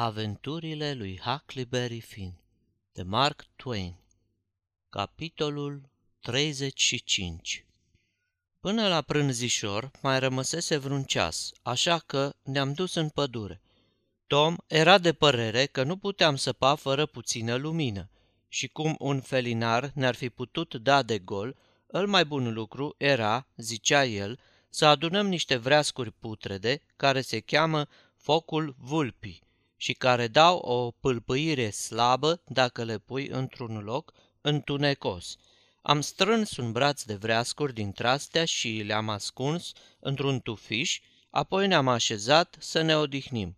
Aventurile lui Huckleberry Finn de Mark Twain Capitolul 35 Până la prânzișor mai rămăsese vreun ceas, așa că ne-am dus în pădure. Tom era de părere că nu puteam săpa fără puțină lumină și cum un felinar ne-ar fi putut da de gol, îl mai bun lucru era, zicea el, să adunăm niște vreascuri putrede care se cheamă focul vulpii și care dau o pâlpâire slabă dacă le pui într-un loc întunecos. Am strâns un braț de vreascuri din trastea și le-am ascuns într-un tufiș, apoi ne-am așezat să ne odihnim.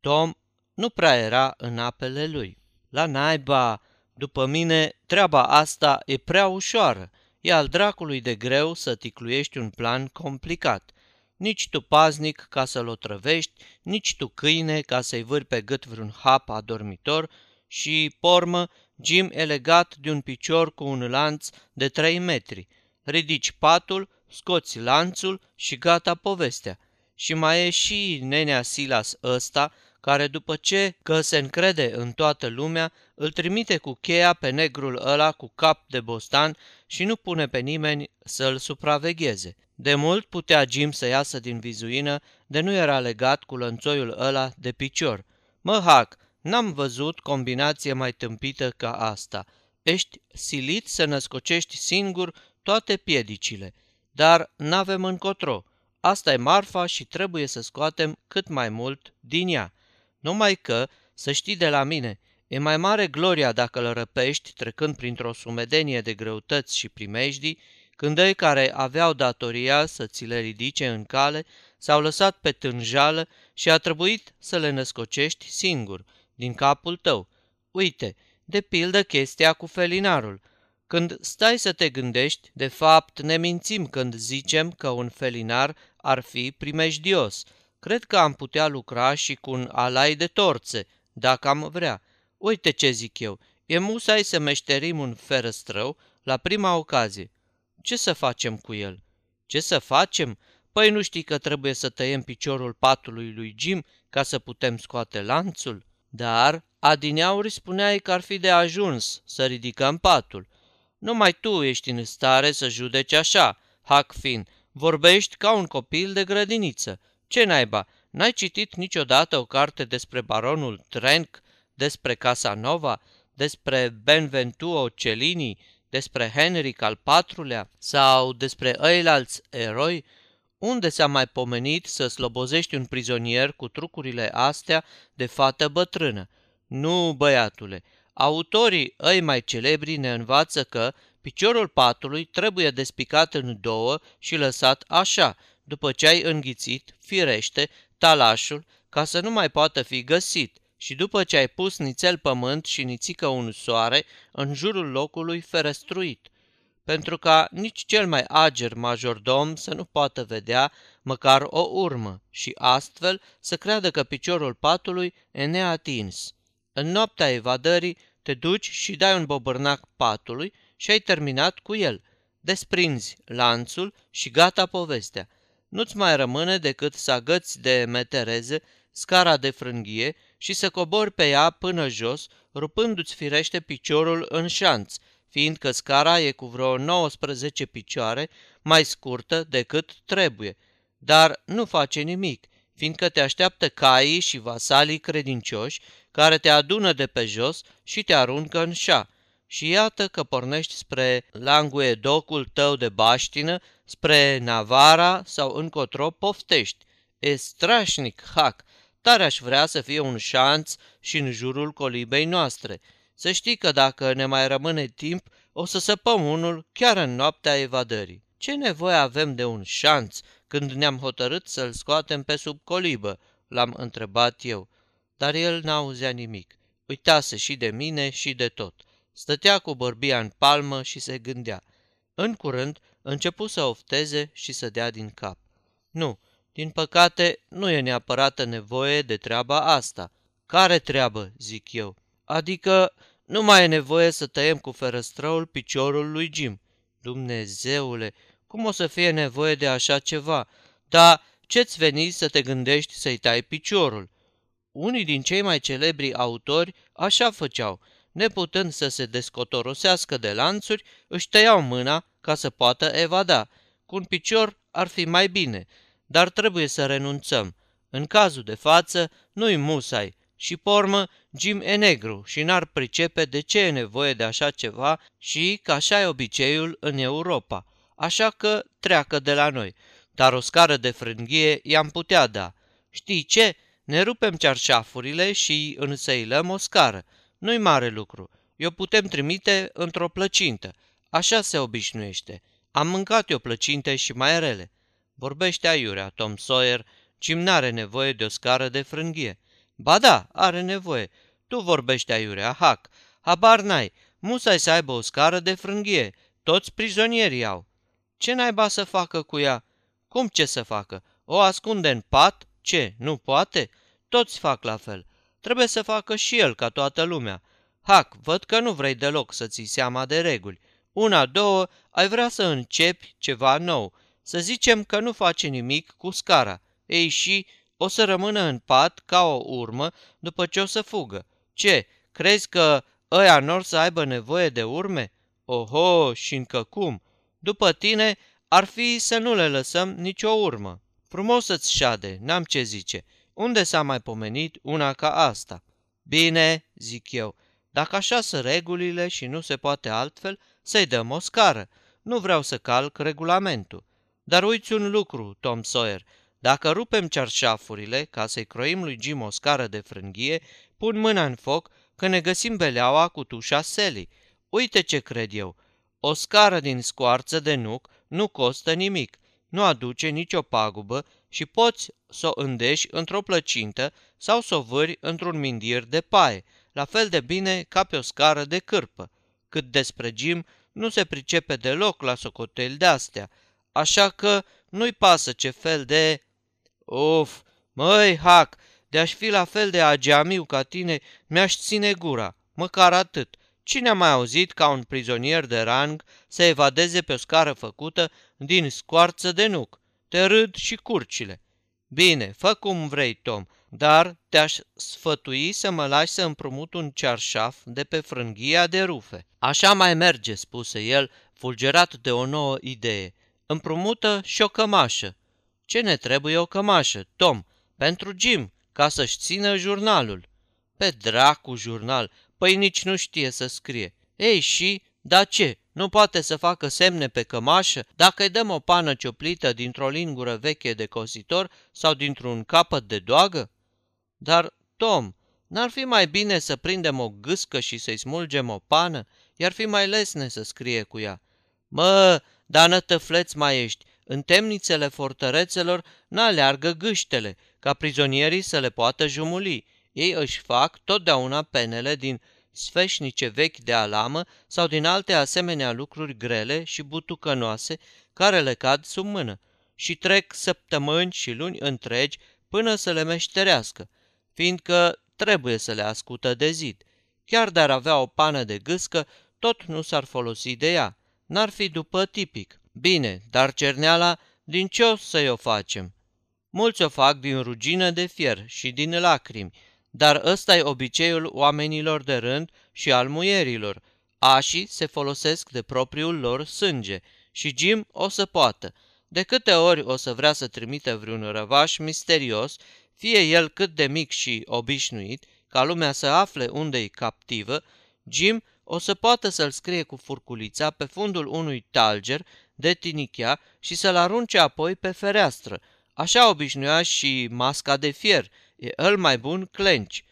Tom nu prea era în apele lui. La naiba, după mine, treaba asta e prea ușoară. E al dracului de greu să ticluiești un plan complicat – nici tu paznic ca să-l otrăvești, nici tu câine ca să-i vâri pe gât vreun hap adormitor și, pormă, Jim e legat de un picior cu un lanț de trei metri. Ridici patul, scoți lanțul și gata povestea. Și mai e și nenea Silas ăsta, care după ce că se încrede în toată lumea, îl trimite cu cheia pe negrul ăla cu cap de bostan și nu pune pe nimeni să-l supravegheze. De mult putea Jim să iasă din vizuină, de nu era legat cu lănțoiul ăla de picior. Mă, Hac, n-am văzut combinație mai tâmpită ca asta. Ești silit să născocești singur toate piedicile, dar n-avem încotro. Asta e marfa și trebuie să scoatem cât mai mult din ea. Numai că, să știi de la mine, e mai mare gloria dacă îl răpești trecând printr-o sumedenie de greutăți și primejdii, când ei care aveau datoria să ți le ridice în cale s-au lăsat pe tânjală și a trebuit să le născocești singur, din capul tău. Uite, de pildă chestia cu felinarul. Când stai să te gândești, de fapt ne mințim când zicem că un felinar ar fi primejdios. Cred că am putea lucra și cu un alai de torțe, dacă am vrea. Uite ce zic eu, e musai să meșterim un ferăstrău la prima ocazie. Ce să facem cu el? Ce să facem? Păi nu știi că trebuie să tăiem piciorul patului lui Jim ca să putem scoate lanțul? Dar adineauri spuneai că ar fi de ajuns să ridicăm patul. Numai tu ești în stare să judeci așa, Huck Finn. Vorbești ca un copil de grădiniță. Ce naiba, n-ai citit niciodată o carte despre baronul Trenck, despre Casanova, despre Benventuo Cellini, despre Henric al IV-lea sau despre ăilalți eroi, unde s-a mai pomenit să slobozești un prizonier cu trucurile astea de fată bătrână? Nu, băiatule, autorii ăi mai celebri ne învață că piciorul patului trebuie despicat în două și lăsat așa, după ce ai înghițit, firește, talașul, ca să nu mai poată fi găsit și după ce ai pus nițel pământ și nițică un soare în jurul locului ferestruit, pentru ca nici cel mai ager majordom să nu poată vedea măcar o urmă și astfel să creadă că piciorul patului e neatins. În noaptea evadării te duci și dai un bobărnac patului și ai terminat cu el. Desprinzi lanțul și gata povestea. Nu-ți mai rămâne decât să agăți de metereze scara de frânghie și să cobori pe ea până jos, rupându-ți firește piciorul în șanț, fiindcă scara e cu vreo 19 picioare mai scurtă decât trebuie. Dar nu face nimic, fiindcă te așteaptă caii și vasalii credincioși care te adună de pe jos și te aruncă în șa. Și iată că pornești spre Languedocul tău de baștină, spre Navara sau încotro poftești. E strașnic, hac, Tare aș vrea să fie un șanț și în jurul colibei noastre. Să știi că dacă ne mai rămâne timp, o să săpăm unul chiar în noaptea evadării. Ce nevoie avem de un șanț când ne-am hotărât să-l scoatem pe sub colibă? L-am întrebat eu, dar el n-auzea nimic. Uitase și de mine și de tot. Stătea cu bărbia în palmă și se gândea. În curând începu să ofteze și să dea din cap. Nu, din păcate, nu e neapărat nevoie de treaba asta. Care treabă, zic eu? Adică nu mai e nevoie să tăiem cu ferăstrăul piciorul lui Jim. Dumnezeule, cum o să fie nevoie de așa ceva? Da, ce-ți veni să te gândești să-i tai piciorul? Unii din cei mai celebri autori așa făceau, neputând să se descotorosească de lanțuri, își tăiau mâna ca să poată evada. Cu un picior ar fi mai bine, dar trebuie să renunțăm. În cazul de față, nu-i musai. Și pormă, Jim e negru și n-ar pricepe de ce e nevoie de așa ceva și că așa e obiceiul în Europa. Așa că treacă de la noi. Dar o scară de frânghie i-am putea da. Știi ce? Ne rupem cearșafurile și însăilăm o scară. Nu-i mare lucru. Eu putem trimite într-o plăcintă. Așa se obișnuiește. Am mâncat eu plăcinte și mai rele. Vorbește aiurea, Tom Sawyer, Jim n-are nevoie de o scară de frânghie. Ba da, are nevoie. Tu vorbești aiurea, hac. Habar n-ai. Musai să aibă o scară de frânghie. Toți prizonierii au. Ce naiba să facă cu ea? Cum ce să facă? O ascunde în pat? Ce, nu poate? Toți fac la fel. Trebuie să facă și el, ca toată lumea. Hac, văd că nu vrei deloc să ții seama de reguli. Una, două, ai vrea să începi ceva nou. Să zicem că nu face nimic cu scara. Ei și o să rămână în pat ca o urmă după ce o să fugă. Ce, crezi că ăia nor să aibă nevoie de urme? Oho, și încă cum? După tine ar fi să nu le lăsăm nicio urmă. Frumos să-ți șade, n-am ce zice. Unde s-a mai pomenit una ca asta? Bine, zic eu, dacă așa sunt regulile și nu se poate altfel, să-i dăm o scară. Nu vreau să calc regulamentul. Dar uiți un lucru, Tom Sawyer, dacă rupem cearșafurile ca să-i croim lui Jim o scară de frânghie, pun mâna în foc că ne găsim beleaua cu tușa selii. Uite ce cred eu. O scară din scoarță de nuc nu costă nimic, nu aduce nicio pagubă și poți să o îndeși într-o plăcintă sau să o vâri într-un mindir de paie, la fel de bine ca pe o scară de cârpă. Cât despre Jim, nu se pricepe deloc la socotel de astea, așa că nu-i pasă ce fel de... Uf, măi, hac, de-aș fi la fel de ageamiu ca tine, mi-aș ține gura, măcar atât. Cine a mai auzit ca un prizonier de rang să evadeze pe o scară făcută din scoarță de nuc? Te râd și curcile. Bine, fă cum vrei, Tom, dar te-aș sfătui să mă lași să împrumut un cearșaf de pe frânghia de rufe. Așa mai merge, spuse el, fulgerat de o nouă idee. Împrumută și o cămașă. Ce ne trebuie o cămașă, Tom? Pentru Jim, ca să-și țină jurnalul. Pe dracu jurnal, păi nici nu știe să scrie. Ei și, da ce, nu poate să facă semne pe cămașă dacă îi dăm o pană cioplită dintr-o lingură veche de cositor sau dintr-un capăt de doagă? Dar, Tom, n-ar fi mai bine să prindem o gâscă și să-i smulgem o pană? I-ar fi mai lesne să scrie cu ea. Mă, dar nătăfleț mai ești, în temnițele fortărețelor n-aleargă gâștele, ca prizonierii să le poată jumuli. Ei își fac totdeauna penele din sfeșnice vechi de alamă sau din alte asemenea lucruri grele și butucănoase care le cad sub mână și trec săptămâni și luni întregi până să le meșterească, fiindcă trebuie să le ascută de zid. Chiar dar avea o pană de gâscă, tot nu s-ar folosi de ea. N-ar fi după tipic. Bine, dar cerneala, din ce o să-i o facem? Mulți o fac din rugină de fier și din lacrimi, dar ăsta e obiceiul oamenilor de rând și al muierilor. Așii se folosesc de propriul lor sânge și Jim o să poată. De câte ori o să vrea să trimite vreun răvaș misterios, fie el cât de mic și obișnuit, ca lumea să afle unde-i captivă, Jim o să poată să-l scrie cu furculița pe fundul unui talger de tinichea și să-l arunce apoi pe fereastră. Așa obișnuia și masca de fier, e el mai bun clenci.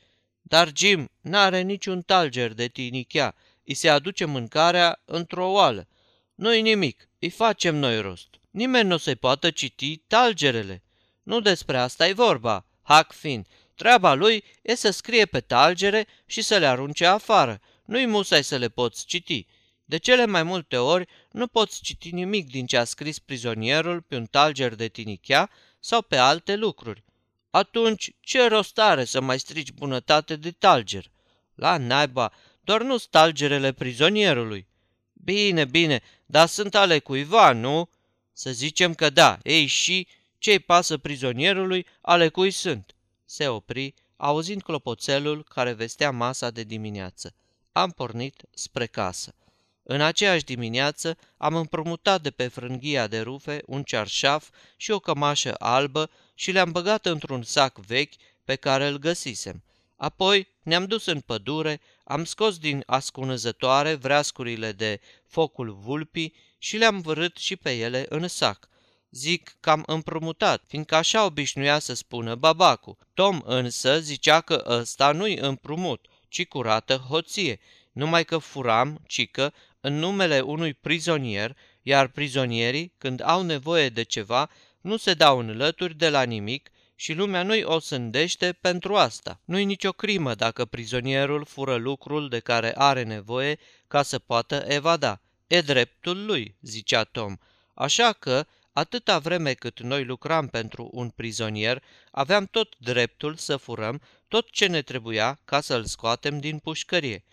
Dar Jim n-are niciun talger de tinichea, îi se aduce mâncarea într-o oală. Nu-i nimic, îi facem noi rost. Nimeni nu se poată citi talgerele. Nu despre asta e vorba, hac fin. Treaba lui e să scrie pe talgere și să le arunce afară. Nu-i musai să le poți citi. De cele mai multe ori nu poți citi nimic din ce a scris prizonierul pe un talger de tinichea sau pe alte lucruri. Atunci, ce rost are să mai strici bunătate de talger? La naiba, doar nu talgerele prizonierului. Bine, bine, dar sunt ale cuiva, nu? Să zicem că da, ei și ce-i pasă prizonierului, ale cui sunt? Se opri, auzind clopoțelul care vestea masa de dimineață. Am pornit spre casă. În aceeași dimineață am împrumutat de pe frânghia de rufe un cearșaf și o cămașă albă și le-am băgat într-un sac vechi pe care îl găsisem. Apoi ne-am dus în pădure, am scos din ascunăzătoare vreascurile de focul vulpii și le-am vărât și pe ele în sac. Zic că am împrumutat, fiindcă așa obișnuia să spună babacu. Tom însă zicea că ăsta nu-i împrumut, ci curată hoție, numai că furam, cică, în numele unui prizonier, iar prizonierii, când au nevoie de ceva, nu se dau în lături de la nimic și lumea nu-i o sândește pentru asta. Nu-i nicio crimă dacă prizonierul fură lucrul de care are nevoie ca să poată evada. E dreptul lui, zicea Tom. Așa că, atâta vreme cât noi lucram pentru un prizonier, aveam tot dreptul să furăm tot ce ne trebuia ca să-l scoatem din pușcărie.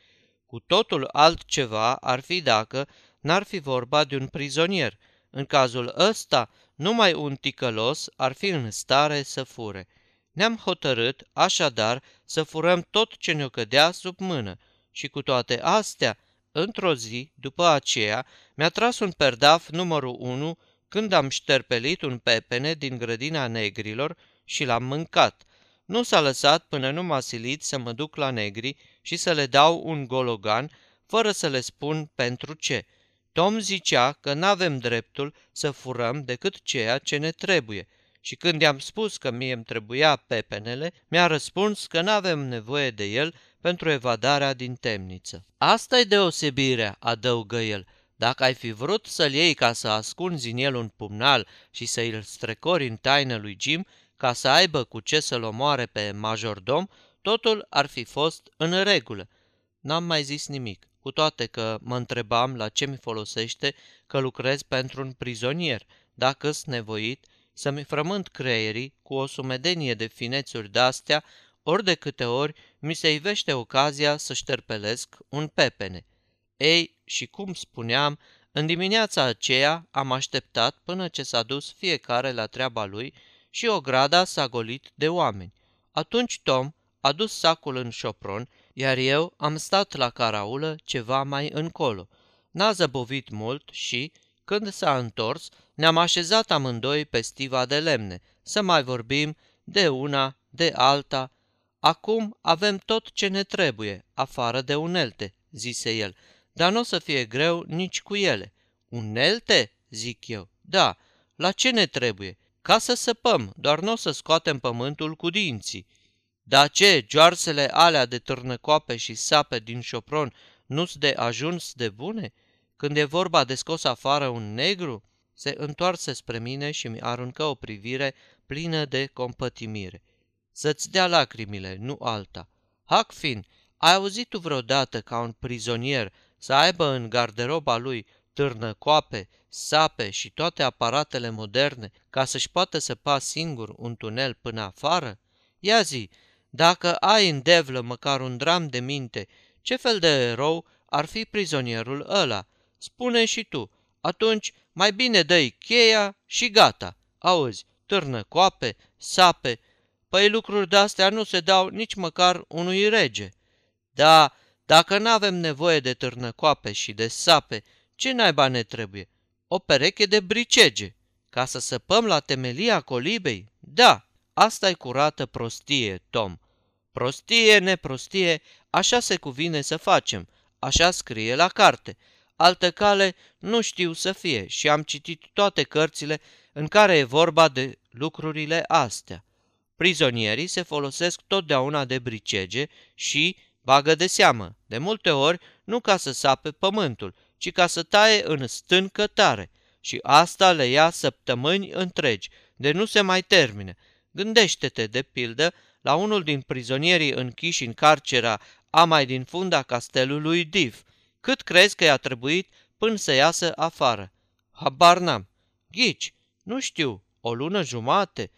Cu totul altceva ar fi dacă n-ar fi vorba de un prizonier. În cazul ăsta, numai un ticălos ar fi în stare să fure. Ne-am hotărât, așadar, să furăm tot ce ne-o cădea sub mână și cu toate astea, într-o zi, după aceea, mi-a tras un perdaf numărul 1 când am șterpelit un pepene din grădina negrilor și l-am mâncat. Nu s-a lăsat până nu m-a silit să mă duc la negri și să le dau un gologan, fără să le spun pentru ce – Tom zicea că n-avem dreptul să furăm decât ceea ce ne trebuie și când i-am spus că mie îmi trebuia pepenele, mi-a răspuns că n-avem nevoie de el pentru evadarea din temniță. asta e deosebirea, adăugă el. Dacă ai fi vrut să-l iei ca să ascunzi în el un pumnal și să îl strecori în taină lui Jim, ca să aibă cu ce să-l omoare pe majordom, totul ar fi fost în regulă. N-am mai zis nimic cu toate că mă întrebam la ce mi folosește că lucrez pentru un prizonier, dacă s nevoit să-mi frământ creierii cu o sumedenie de finețuri de-astea, ori de câte ori mi se ivește ocazia să șterpelesc un pepene. Ei, și cum spuneam, în dimineața aceea am așteptat până ce s-a dus fiecare la treaba lui și o grada s-a golit de oameni. Atunci Tom a dus sacul în șopron iar eu am stat la caraulă ceva mai încolo. N-a zăbovit mult și, când s-a întors, ne-am așezat amândoi pe stiva de lemne, să mai vorbim de una, de alta. Acum avem tot ce ne trebuie, afară de unelte, zise el, dar nu o să fie greu nici cu ele. Unelte? zic eu. Da, la ce ne trebuie? Ca să săpăm, doar nu o să scoatem pământul cu dinții. Dar ce, joarsele alea de târnăcoape și sape din șopron nu-s de ajuns de bune? Când e vorba de scos afară un negru? Se întoarse spre mine și mi aruncă o privire plină de compătimire. Să-ți dea lacrimile, nu alta. Hackfin, ai auzit tu vreodată ca un prizonier să aibă în garderoba lui târnăcoape, sape și toate aparatele moderne ca să-și poată săpa singur un tunel până afară? Ia zi, dacă ai în devlă măcar un dram de minte, ce fel de erou ar fi prizonierul ăla? Spune și tu. Atunci, mai bine dă cheia și gata. Auzi, târnă coape, sape. Păi lucruri de-astea nu se dau nici măcar unui rege. Da, dacă n-avem nevoie de târnăcoape și de sape, ce naiba ne trebuie? O pereche de bricege. Ca să săpăm la temelia colibei? Da, asta e curată prostie, Tom. Prostie, neprostie, așa se cuvine să facem, așa scrie la carte. Altă cale nu știu să fie și am citit toate cărțile în care e vorba de lucrurile astea. Prizonierii se folosesc totdeauna de bricege și, bagă de seamă, de multe ori nu ca să sape pământul, ci ca să taie în stâncă tare. Și asta le ia săptămâni întregi, de nu se mai termine. Gândește-te, de pildă, la unul din prizonierii închiși în carcera amai din funda castelului Div. Cât crezi că i-a trebuit până să iasă afară? Habar n-am. Ghici, nu știu, o lună jumate,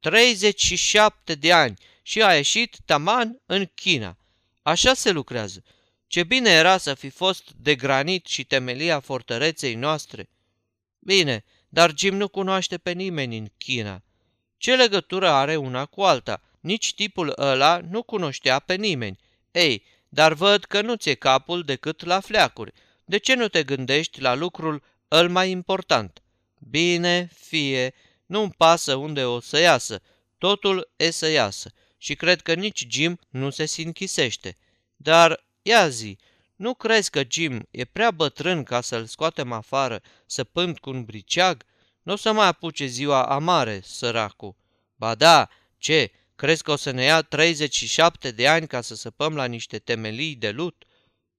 37 de ani și a ieșit taman în China. Așa se lucrează. Ce bine era să fi fost de granit și temelia fortăreței noastre. Bine, dar Jim nu cunoaște pe nimeni în China. Ce legătură are una cu alta? nici tipul ăla nu cunoștea pe nimeni. Ei, dar văd că nu ți-e capul decât la fleacuri. De ce nu te gândești la lucrul îl mai important? Bine, fie, nu-mi pasă unde o să iasă, totul e să iasă și cred că nici Jim nu se sinchisește. Dar, ia zi, nu crezi că Jim e prea bătrân ca să-l scoatem afară să pând cu un briceag? Nu o să mai apuce ziua amare, săracu. Ba da, ce, crezi că o să ne ia 37 de ani ca să săpăm la niște temelii de lut?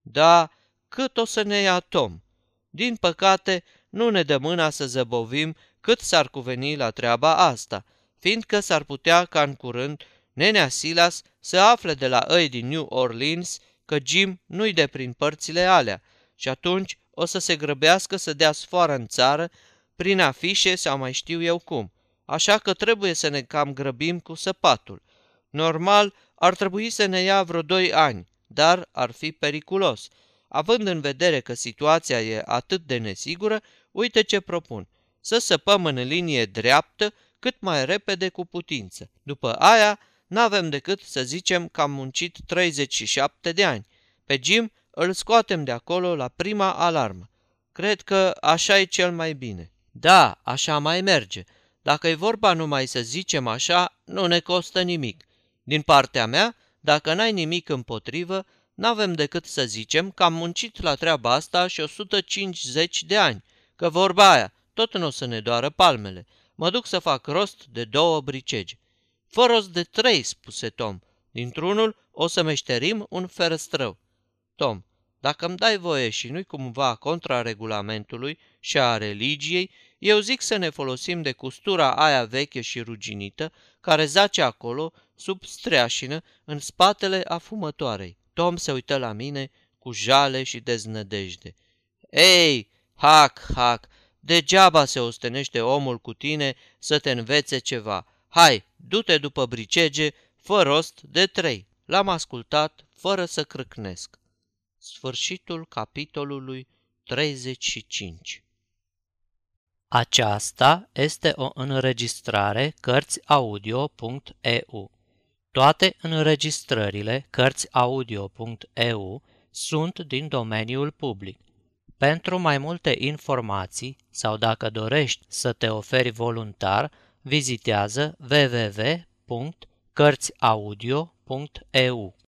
Da, cât o să ne ia Tom? Din păcate, nu ne dă mâna să zăbovim cât s-ar cuveni la treaba asta, fiindcă s-ar putea ca în curând nenea Silas să afle de la ei din New Orleans că Jim nu-i de prin părțile alea și atunci o să se grăbească să dea sfoară în țară prin afișe sau mai știu eu cum. Așa că trebuie să ne cam grăbim cu săpatul. Normal, ar trebui să ne ia vreo doi ani, dar ar fi periculos. Având în vedere că situația e atât de nesigură, uite ce propun. Să săpăm în linie dreaptă cât mai repede cu putință. După aia, n-avem decât să zicem că am muncit 37 de ani. Pe Jim îl scoatem de acolo la prima alarmă. Cred că așa e cel mai bine. Da, așa mai merge. Dacă e vorba numai să zicem așa, nu ne costă nimic. Din partea mea, dacă n-ai nimic împotrivă, n-avem decât să zicem că am muncit la treaba asta și 150 de ani, că vorba aia, tot nu o să ne doară palmele. Mă duc să fac rost de două bricegi. Fă rost de trei, spuse Tom. Dintr-unul o să meșterim un ferăstrău. Tom, dacă îmi dai voie și nu-i cumva contra regulamentului și a religiei, eu zic să ne folosim de custura aia veche și ruginită care zace acolo, sub streașină, în spatele afumătoarei. Tom se uită la mine cu jale și deznădejde. Ei, hac, hac, degeaba se ostenește omul cu tine să te învețe ceva. Hai, du-te după bricege, fă rost de trei. L-am ascultat fără să crâcnesc. Sfârșitul capitolului 35 Aceasta este o înregistrare Cărțiaudio.eu. Toate înregistrările Cărțiaudio.eu sunt din domeniul public. Pentru mai multe informații sau dacă dorești să te oferi voluntar, vizitează www.cărțiaudio.eu.